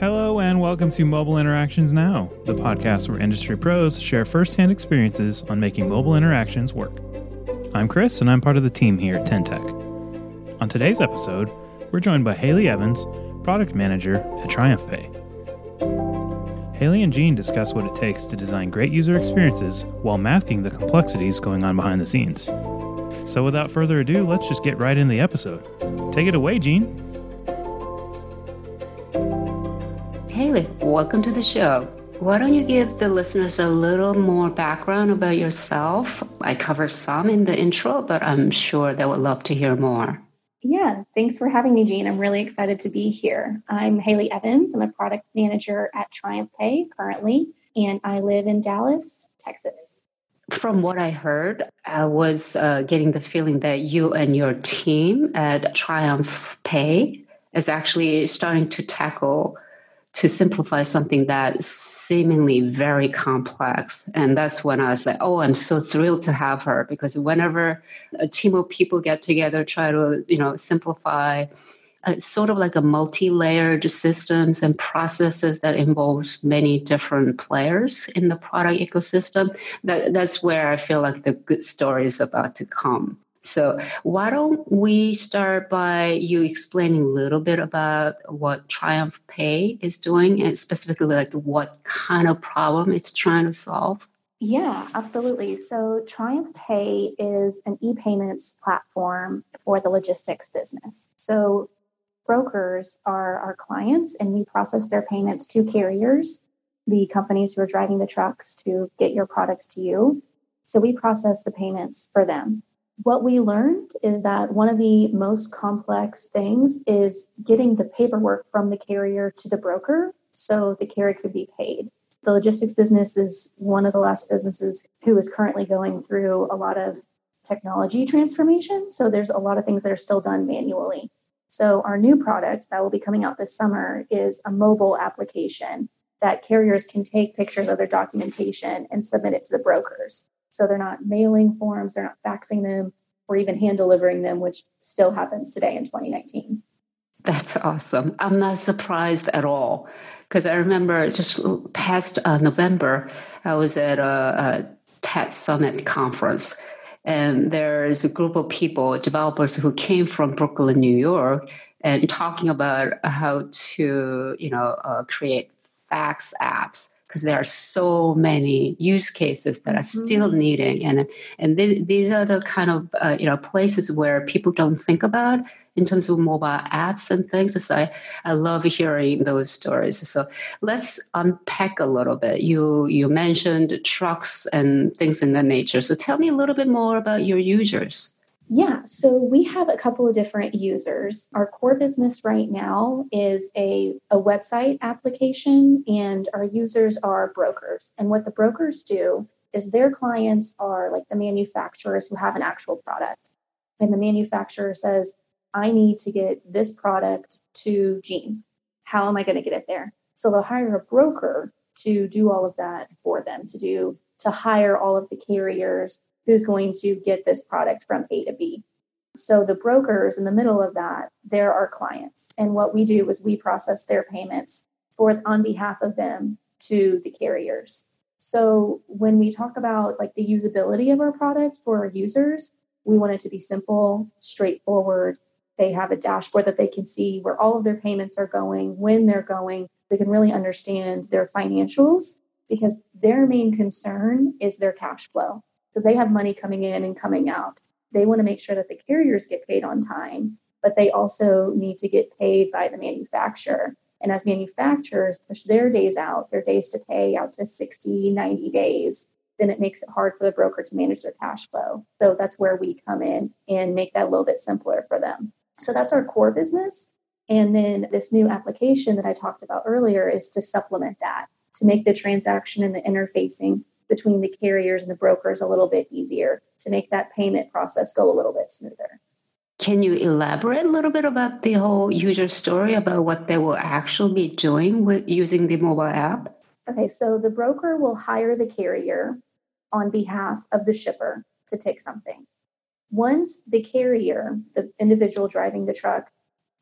Hello, and welcome to Mobile Interactions Now, the podcast where industry pros share firsthand experiences on making mobile interactions work. I'm Chris, and I'm part of the team here at TenTech. On today's episode, we're joined by Haley Evans, product manager at TriumphPay. Haley and Jean discuss what it takes to design great user experiences while masking the complexities going on behind the scenes. So, without further ado, let's just get right in the episode. Take it away, Jean. Haley, welcome to the show. Why don't you give the listeners a little more background about yourself? I covered some in the intro, but I'm sure they would love to hear more. Yeah, thanks for having me, Jean. I'm really excited to be here. I'm Haley Evans. I'm a product manager at Triumph Pay currently, and I live in Dallas, Texas. From what I heard, I was uh, getting the feeling that you and your team at Triumph Pay is actually starting to tackle to simplify something that seemingly very complex. And that's when I was like, oh, I'm so thrilled to have her because whenever a team of people get together, try to, you know, simplify uh, sort of like a multi-layered systems and processes that involves many different players in the product ecosystem, that, that's where I feel like the good story is about to come. So, why don't we start by you explaining a little bit about what Triumph Pay is doing and specifically like what kind of problem it's trying to solve? Yeah, absolutely. So, Triumph Pay is an e payments platform for the logistics business. So, brokers are our clients and we process their payments to carriers, the companies who are driving the trucks to get your products to you. So, we process the payments for them what we learned is that one of the most complex things is getting the paperwork from the carrier to the broker so the carrier could be paid. The logistics business is one of the last businesses who is currently going through a lot of technology transformation. So there's a lot of things that are still done manually. So our new product that will be coming out this summer is a mobile application that carriers can take pictures of their documentation and submit it to the brokers. So they're not mailing forms, they're not faxing them, or even hand delivering them, which still happens today in 2019. That's awesome. I'm not surprised at all because I remember just past uh, November, I was at a, a TED Summit conference, and there's a group of people, developers who came from Brooklyn, New York, and talking about how to, you know, uh, create fax apps because there are so many use cases that are still needing and and th- these are the kind of uh, you know places where people don't think about in terms of mobile apps and things. So I, I love hearing those stories. So let's unpack a little bit. You you mentioned trucks and things in that nature. So tell me a little bit more about your users yeah, so we have a couple of different users. Our core business right now is a, a website application, and our users are brokers. And what the brokers do is their clients are like the manufacturers who have an actual product. And the manufacturer says, I need to get this product to Jean. How am I going to get it there? So they'll hire a broker to do all of that for them, to do to hire all of the carriers who's going to get this product from A to B. So the brokers in the middle of that, they're our clients. And what we do is we process their payments for on behalf of them to the carriers. So when we talk about like the usability of our product for our users, we want it to be simple, straightforward. They have a dashboard that they can see where all of their payments are going, when they're going. They can really understand their financials because their main concern is their cash flow because they have money coming in and coming out. They want to make sure that the carriers get paid on time, but they also need to get paid by the manufacturer. And as manufacturers push their days out, their days to pay out to 60, 90 days, then it makes it hard for the broker to manage their cash flow. So that's where we come in and make that a little bit simpler for them. So that's our core business. And then this new application that I talked about earlier is to supplement that, to make the transaction and the interfacing between the carriers and the brokers a little bit easier to make that payment process go a little bit smoother. Can you elaborate a little bit about the whole user story about what they will actually be doing with using the mobile app? Okay, so the broker will hire the carrier on behalf of the shipper to take something. Once the carrier, the individual driving the truck,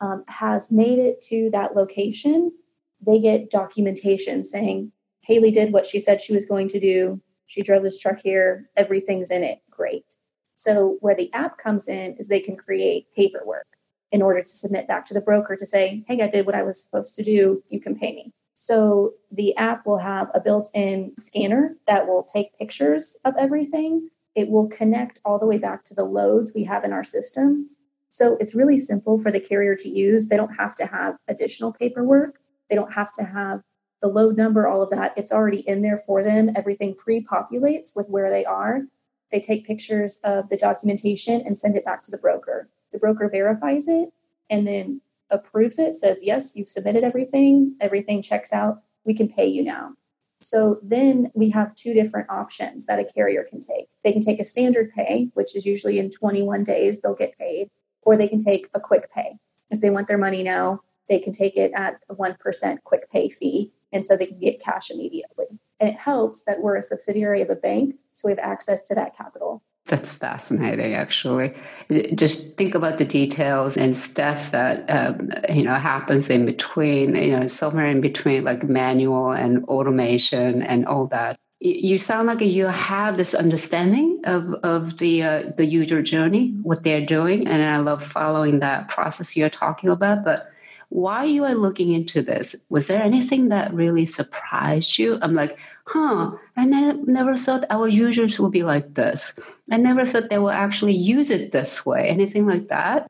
um, has made it to that location, they get documentation saying Haley did what she said she was going to do. She drove this truck here. Everything's in it. Great. So, where the app comes in is they can create paperwork in order to submit back to the broker to say, hey, I did what I was supposed to do. You can pay me. So, the app will have a built in scanner that will take pictures of everything. It will connect all the way back to the loads we have in our system. So, it's really simple for the carrier to use. They don't have to have additional paperwork, they don't have to have the load number, all of that, it's already in there for them. Everything pre populates with where they are. They take pictures of the documentation and send it back to the broker. The broker verifies it and then approves it, says, Yes, you've submitted everything, everything checks out, we can pay you now. So then we have two different options that a carrier can take. They can take a standard pay, which is usually in 21 days, they'll get paid, or they can take a quick pay. If they want their money now, they can take it at a 1% quick pay fee and so they can get cash immediately. And it helps that we're a subsidiary of a bank, so we have access to that capital. That's fascinating, actually. Just think about the details and steps that um, you know happens in between. You know, somewhere in between, like manual and automation and all that. You sound like you have this understanding of of the uh, the user journey, what they're doing, and I love following that process you're talking about. But why you are looking into this? Was there anything that really surprised you? I'm like huh i ne- never thought our users would be like this. I never thought they will actually use it this way anything like that?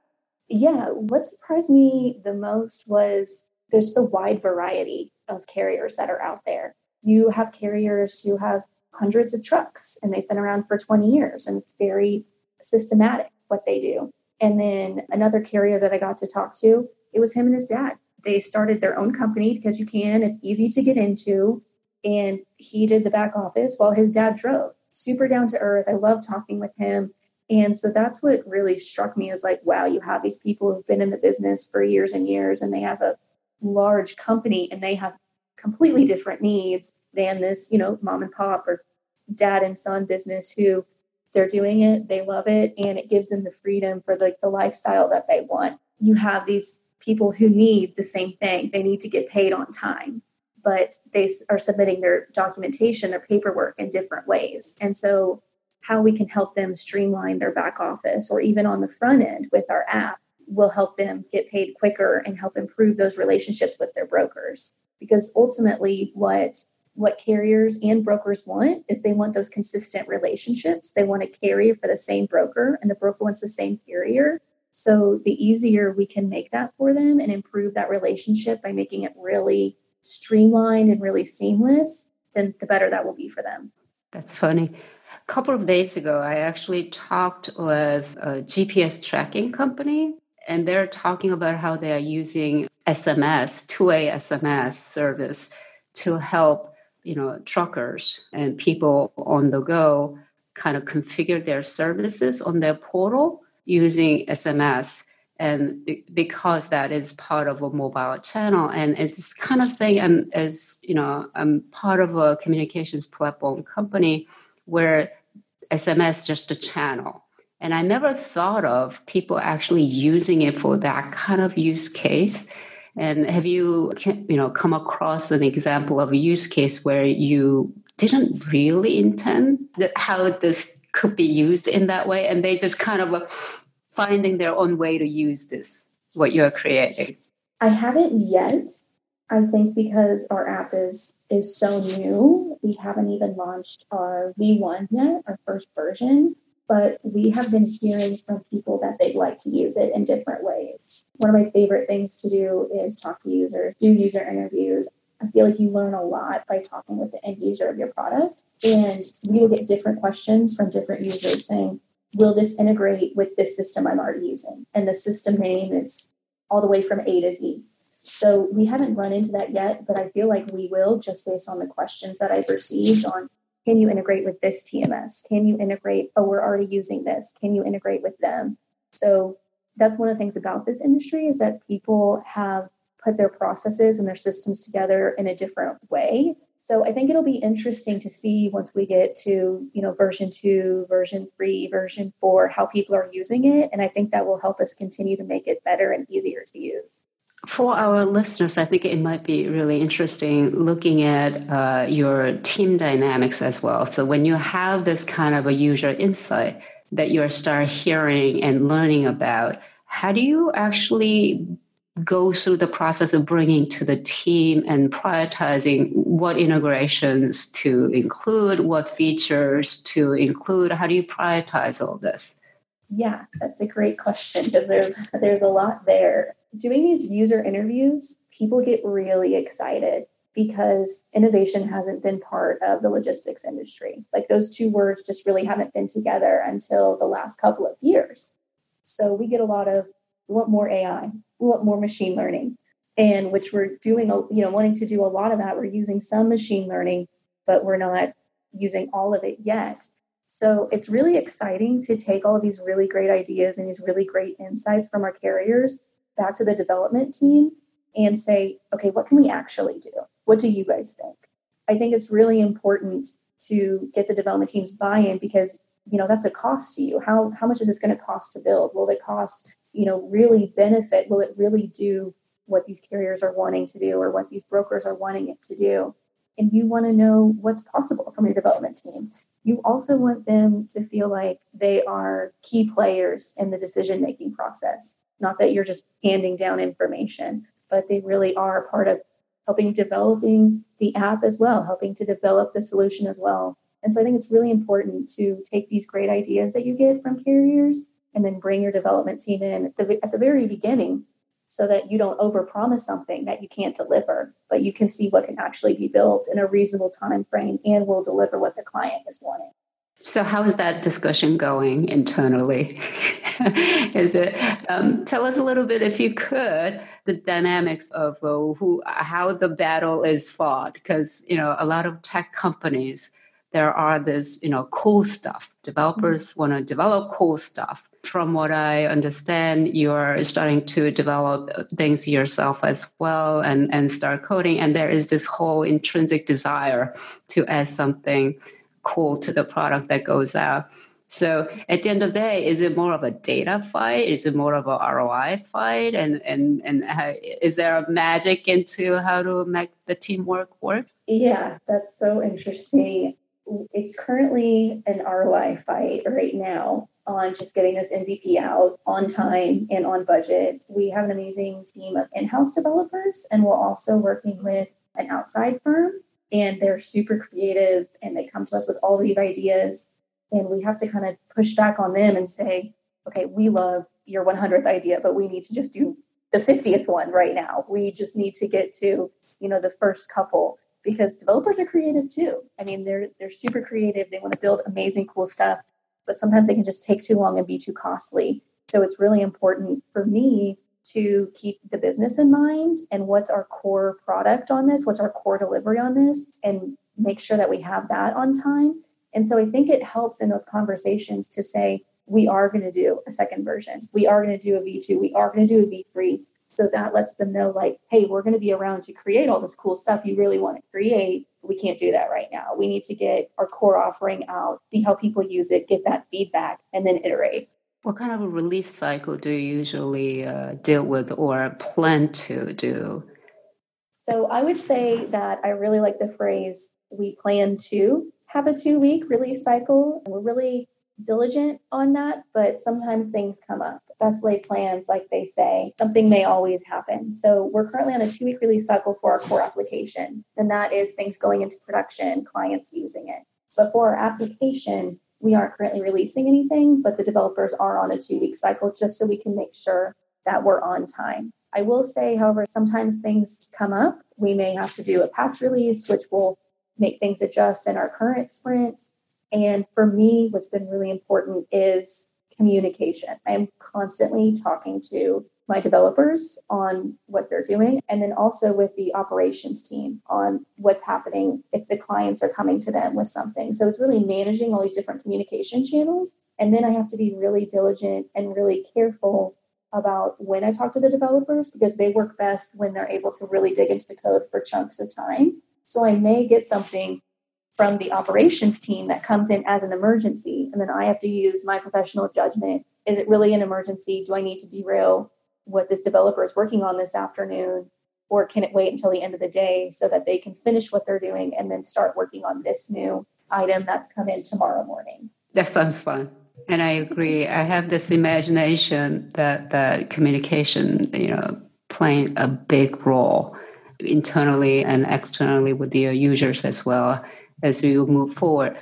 Yeah what surprised me the most was there's the wide variety of carriers that are out there. You have carriers who have hundreds of trucks and they've been around for 20 years and it's very systematic what they do. And then another carrier that i got to talk to it was him and his dad. They started their own company because you can, it's easy to get into. And he did the back office while his dad drove. Super down to earth. I love talking with him. And so that's what really struck me is like, wow, you have these people who've been in the business for years and years, and they have a large company and they have completely different needs than this, you know, mom and pop or dad and son business who they're doing it, they love it, and it gives them the freedom for like the lifestyle that they want. You have these people who need the same thing. They need to get paid on time, but they are submitting their documentation, their paperwork in different ways. And so, how we can help them streamline their back office or even on the front end with our app will help them get paid quicker and help improve those relationships with their brokers. Because ultimately, what what carriers and brokers want is they want those consistent relationships. They want a carrier for the same broker, and the broker wants the same carrier. So the easier we can make that for them and improve that relationship by making it really streamlined and really seamless, then the better that will be for them. That's funny. A couple of days ago, I actually talked with a GPS tracking company, and they're talking about how they are using SMS, two-way SMS service to help, you know, truckers and people on the go kind of configure their services on their portal using SMS and because that is part of a mobile channel and it's this kind of thing i'm as you know i'm part of a communications platform company where sms just a channel. And i never thought of people actually using it for that kind of use case. And have you you know come across an example of a use case where you didn't really intend that how this could be used in that way? And they just kind of finding their own way to use this, what you're creating? I haven't yet. I think because our app is is so new, we haven't even launched our V1 yet, our first version. But we have been hearing from people that they'd like to use it in different ways. One of my favorite things to do is talk to users, do user interviews. I feel like you learn a lot by talking with the end user of your product. And we will get different questions from different users saying, will this integrate with this system I'm already using? And the system name is all the way from A to Z. So we haven't run into that yet, but I feel like we will just based on the questions that I've received on can you integrate with this TMS? Can you integrate? Oh, we're already using this. Can you integrate with them? So that's one of the things about this industry is that people have put their processes and their systems together in a different way so I think it'll be interesting to see once we get to, you know, version two, version three, version four, how people are using it. And I think that will help us continue to make it better and easier to use. For our listeners, I think it might be really interesting looking at uh, your team dynamics as well. So when you have this kind of a user insight that you start hearing and learning about, how do you actually go through the process of bringing to the team and prioritizing what integrations to include, what features to include? How do you prioritize all this? Yeah, that's a great question because there's there's a lot there. Doing these user interviews, people get really excited because innovation hasn't been part of the logistics industry. Like those two words just really haven't been together until the last couple of years. So we get a lot of we want more AI, want more machine learning, and which we're doing, you know, wanting to do a lot of that. We're using some machine learning, but we're not using all of it yet. So it's really exciting to take all of these really great ideas and these really great insights from our carriers back to the development team and say, okay, what can we actually do? What do you guys think? I think it's really important to get the development team's buy-in because you know that's a cost to you. How how much is this going to cost to build? Will it cost you know really benefit? Will it really do what these carriers are wanting to do or what these brokers are wanting it to do? and you want to know what's possible from your development team. You also want them to feel like they are key players in the decision making process, not that you're just handing down information, but they really are part of helping developing the app as well, helping to develop the solution as well. And so I think it's really important to take these great ideas that you get from carriers and then bring your development team in at the, at the very beginning so that you don't overpromise something that you can't deliver but you can see what can actually be built in a reasonable time frame and will deliver what the client is wanting. So how is that discussion going internally? Is it um, tell us a little bit if you could the dynamics of uh, who how the battle is fought because you know a lot of tech companies there are this you know cool stuff developers mm-hmm. want to develop cool stuff from what I understand, you're starting to develop things yourself as well and, and start coding. And there is this whole intrinsic desire to add something cool to the product that goes out. So at the end of the day, is it more of a data fight? Is it more of a ROI fight? And and and how, is there a magic into how to make the teamwork work? Yeah, that's so interesting. It's currently an ROI fight right now on just getting this MVP out on time and on budget. We have an amazing team of in house developers, and we're also working with an outside firm. And they're super creative and they come to us with all these ideas. And we have to kind of push back on them and say, okay, we love your 100th idea, but we need to just do the 50th one right now. We just need to get to, you know, the first couple because developers are creative too. I mean, they're they're super creative. They want to build amazing, cool stuff but sometimes they can just take too long and be too costly. So it's really important for me to keep the business in mind and what's our core product on this, what's our core delivery on this, and make sure that we have that on time. And so I think it helps in those conversations to say, we are going to do a second version. We are going to do a V2. We are going to do a V3. So that lets them know, like, hey, we're going to be around to create all this cool stuff you really want to create we can't do that right now. We need to get our core offering out, see how people use it, get that feedback, and then iterate. What kind of a release cycle do you usually uh, deal with or plan to do? So I would say that I really like the phrase we plan to have a two week release cycle. We're really diligent on that, but sometimes things come up. Best laid plans, like they say, something may always happen. So we're currently on a two week release cycle for our core application, and that is things going into production, clients using it. But for our application, we aren't currently releasing anything, but the developers are on a two week cycle just so we can make sure that we're on time. I will say, however, sometimes things come up. We may have to do a patch release, which will make things adjust in our current sprint and for me, what's been really important is communication. I am constantly talking to my developers on what they're doing, and then also with the operations team on what's happening if the clients are coming to them with something. So it's really managing all these different communication channels. And then I have to be really diligent and really careful about when I talk to the developers because they work best when they're able to really dig into the code for chunks of time. So I may get something from the operations team that comes in as an emergency. And then I have to use my professional judgment. Is it really an emergency? Do I need to derail what this developer is working on this afternoon? Or can it wait until the end of the day so that they can finish what they're doing and then start working on this new item that's come in tomorrow morning? That sounds fun. And I agree. I have this imagination that that communication, you know, playing a big role internally and externally with the users as well as we move forward.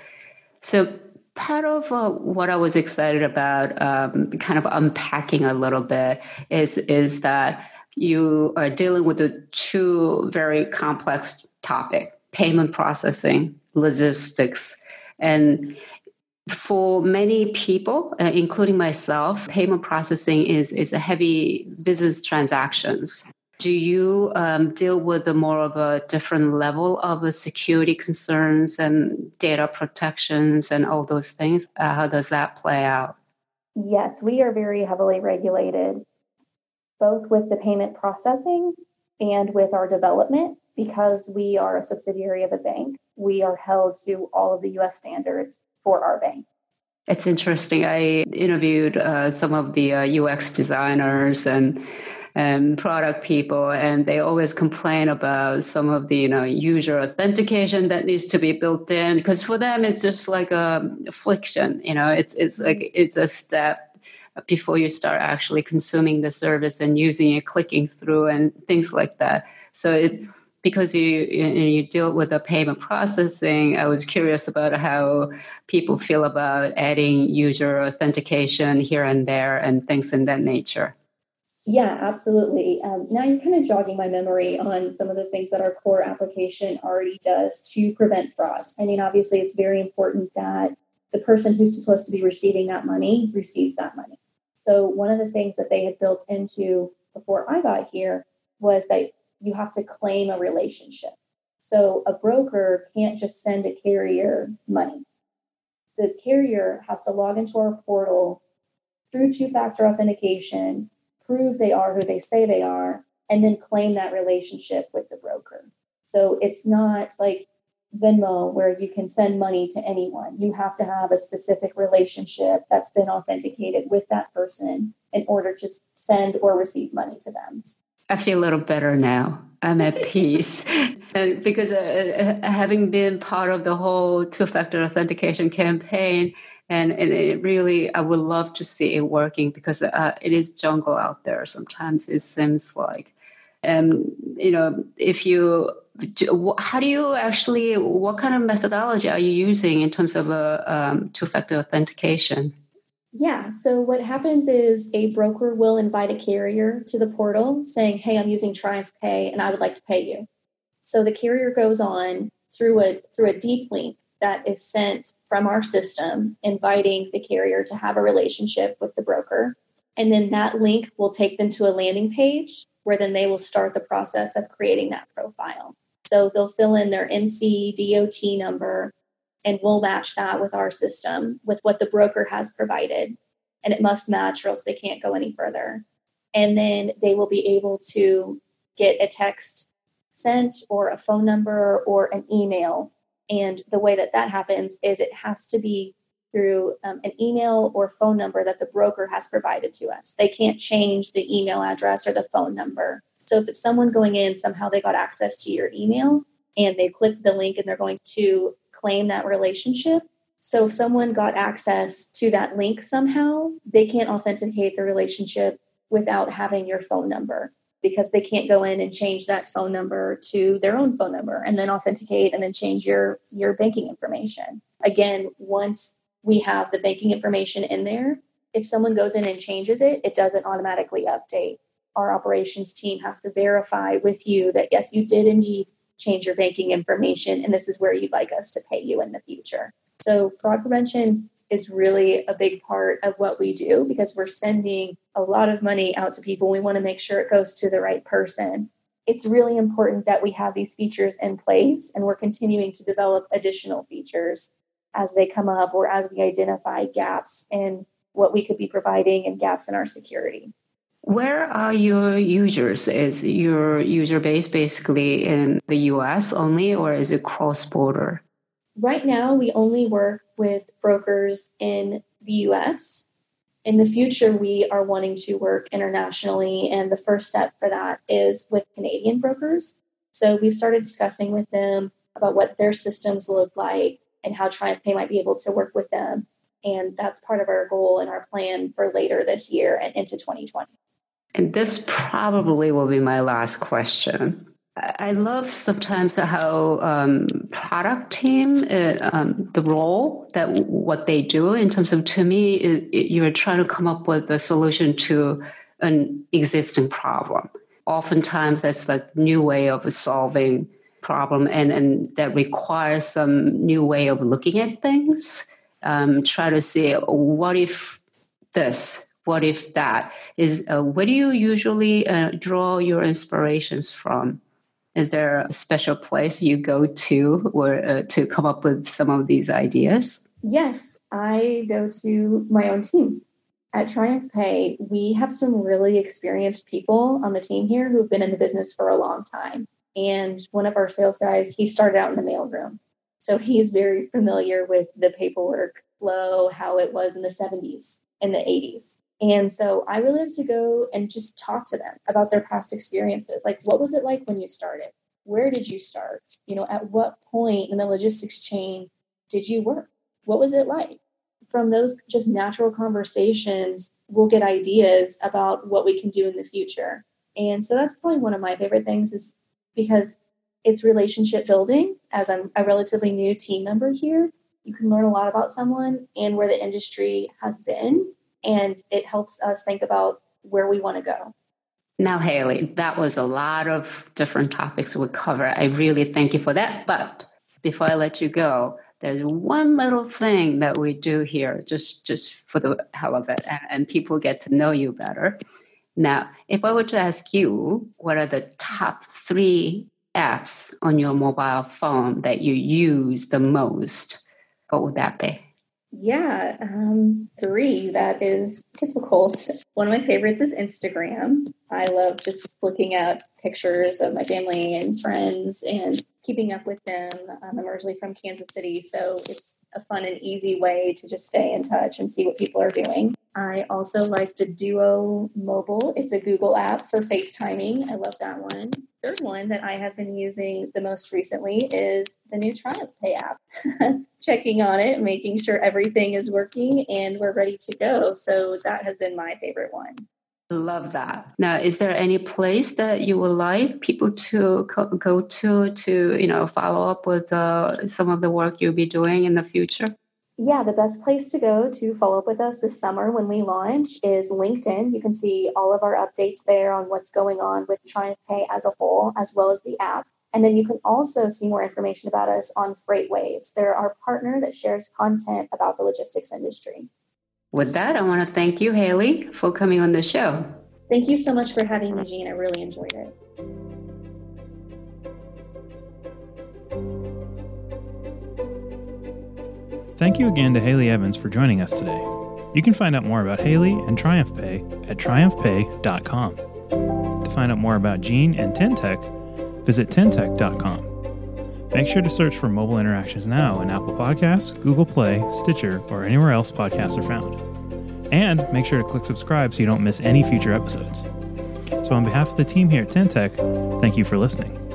So part of uh, what I was excited about, um, kind of unpacking a little bit, is is that you are dealing with a two very complex topic: payment processing, logistics, and for many people, uh, including myself, payment processing is, is a heavy business transactions. Do you um, deal with the more of a different level of security concerns and data protections and all those things? Uh, how does that play out? Yes, we are very heavily regulated, both with the payment processing and with our development, because we are a subsidiary of a bank. We are held to all of the US standards for our bank. It's interesting. I interviewed uh, some of the uh, UX designers and and product people, and they always complain about some of the you know user authentication that needs to be built in because for them it's just like a affliction. You know, it's it's like it's a step before you start actually consuming the service and using it, clicking through, and things like that. So it because you you deal with the payment processing, I was curious about how people feel about adding user authentication here and there and things in that nature. Yeah, absolutely. Um, now you're kind of jogging my memory on some of the things that our core application already does to prevent fraud. I mean, obviously, it's very important that the person who's supposed to be receiving that money receives that money. So, one of the things that they had built into before I got here was that you have to claim a relationship. So a broker can't just send a carrier money. The carrier has to log into our portal through two factor authentication, prove they are who they say they are, and then claim that relationship with the broker. So it's not like Venmo where you can send money to anyone. You have to have a specific relationship that's been authenticated with that person in order to send or receive money to them. I feel a little better now. I'm at peace. and because uh, uh, having been part of the whole two factor authentication campaign, and, and it really, I would love to see it working because uh, it is jungle out there. Sometimes it seems like. And, you know, if you, how do you actually, what kind of methodology are you using in terms of a um, two factor authentication? Yeah. So what happens is a broker will invite a carrier to the portal saying, Hey, I'm using Triumph Pay and I would like to pay you. So the carrier goes on through a through a deep link that is sent from our system, inviting the carrier to have a relationship with the broker. And then that link will take them to a landing page where then they will start the process of creating that profile. So they'll fill in their MC DOT number, and we'll match that with our system with what the broker has provided and it must match or else they can't go any further and then they will be able to get a text sent or a phone number or an email and the way that that happens is it has to be through um, an email or phone number that the broker has provided to us. They can't change the email address or the phone number. So if it's someone going in somehow they got access to your email and they clicked the link and they're going to claim that relationship. So if someone got access to that link somehow, they can't authenticate the relationship without having your phone number because they can't go in and change that phone number to their own phone number and then authenticate and then change your your banking information. Again, once we have the banking information in there, if someone goes in and changes it, it doesn't automatically update. Our operations team has to verify with you that yes, you did indeed change your banking information, and this is where you'd like us to pay you in the future. So, fraud prevention is really a big part of what we do because we're sending a lot of money out to people. We want to make sure it goes to the right person. It's really important that we have these features in place, and we're continuing to develop additional features as they come up or as we identify gaps in what we could be providing and gaps in our security. Where are your users? Is your user base basically in the US only, or is it cross border? Right now, we only work with brokers in the US. In the future, we are wanting to work internationally, and the first step for that is with Canadian brokers. So we've started discussing with them about what their systems look like and how TriumphPay might be able to work with them. And that's part of our goal and our plan for later this year and into 2020. And this probably will be my last question. I love sometimes how um, product team, uh, um, the role that what they do in terms of, to me, it, it, you're trying to come up with a solution to an existing problem. Oftentimes, that's a new way of solving problem, and, and that requires some new way of looking at things. Um, try to see what if this, what if that is. Uh, where do you usually uh, draw your inspirations from? Is there a special place you go to or uh, to come up with some of these ideas? Yes, I go to my own team. At Triumph Pay, we have some really experienced people on the team here who've been in the business for a long time. And one of our sales guys, he started out in the mailroom. So he's very familiar with the paperwork flow, how it was in the 70s and the 80s. And so I really like to go and just talk to them about their past experiences. Like, what was it like when you started? Where did you start? You know, at what point in the logistics chain did you work? What was it like? From those just natural conversations, we'll get ideas about what we can do in the future. And so that's probably one of my favorite things is because it's relationship building. As I'm a relatively new team member here, you can learn a lot about someone and where the industry has been and it helps us think about where we want to go. Now, Haley, that was a lot of different topics we cover. I really thank you for that. But before I let you go, there's one little thing that we do here, just just for the hell of it, and, and people get to know you better. Now, if I were to ask you, what are the top three apps on your mobile phone that you use the most? What would that be? Yeah, um, three. That is difficult. One of my favorites is Instagram. I love just looking at pictures of my family and friends and keeping up with them. Um, I'm originally from Kansas City, so it's a fun and easy way to just stay in touch and see what people are doing. I also like the Duo Mobile. It's a Google app for FaceTiming. I love that one. Third one that I have been using the most recently is the new Triumph Pay app. Checking on it, making sure everything is working and we're ready to go. So that has been my favorite one. Love that. Now, is there any place that you would like people to go to to you know follow up with uh, some of the work you'll be doing in the future? Yeah, the best place to go to follow up with us this summer when we launch is LinkedIn. You can see all of our updates there on what's going on with Triumph Pay as a whole, as well as the app. And then you can also see more information about us on FreightWaves. They're our partner that shares content about the logistics industry. With that, I want to thank you, Haley, for coming on the show. Thank you so much for having me, Jean. I really enjoyed it. Thank you again to Haley Evans for joining us today. You can find out more about Haley and Triumph TriumphPay at triumphpay.com. To find out more about Jean and Tentech, visit tentech.com. Make sure to search for Mobile Interactions Now in Apple Podcasts, Google Play, Stitcher, or anywhere else podcasts are found. And make sure to click subscribe so you don't miss any future episodes. So, on behalf of the team here at Tentech, thank you for listening.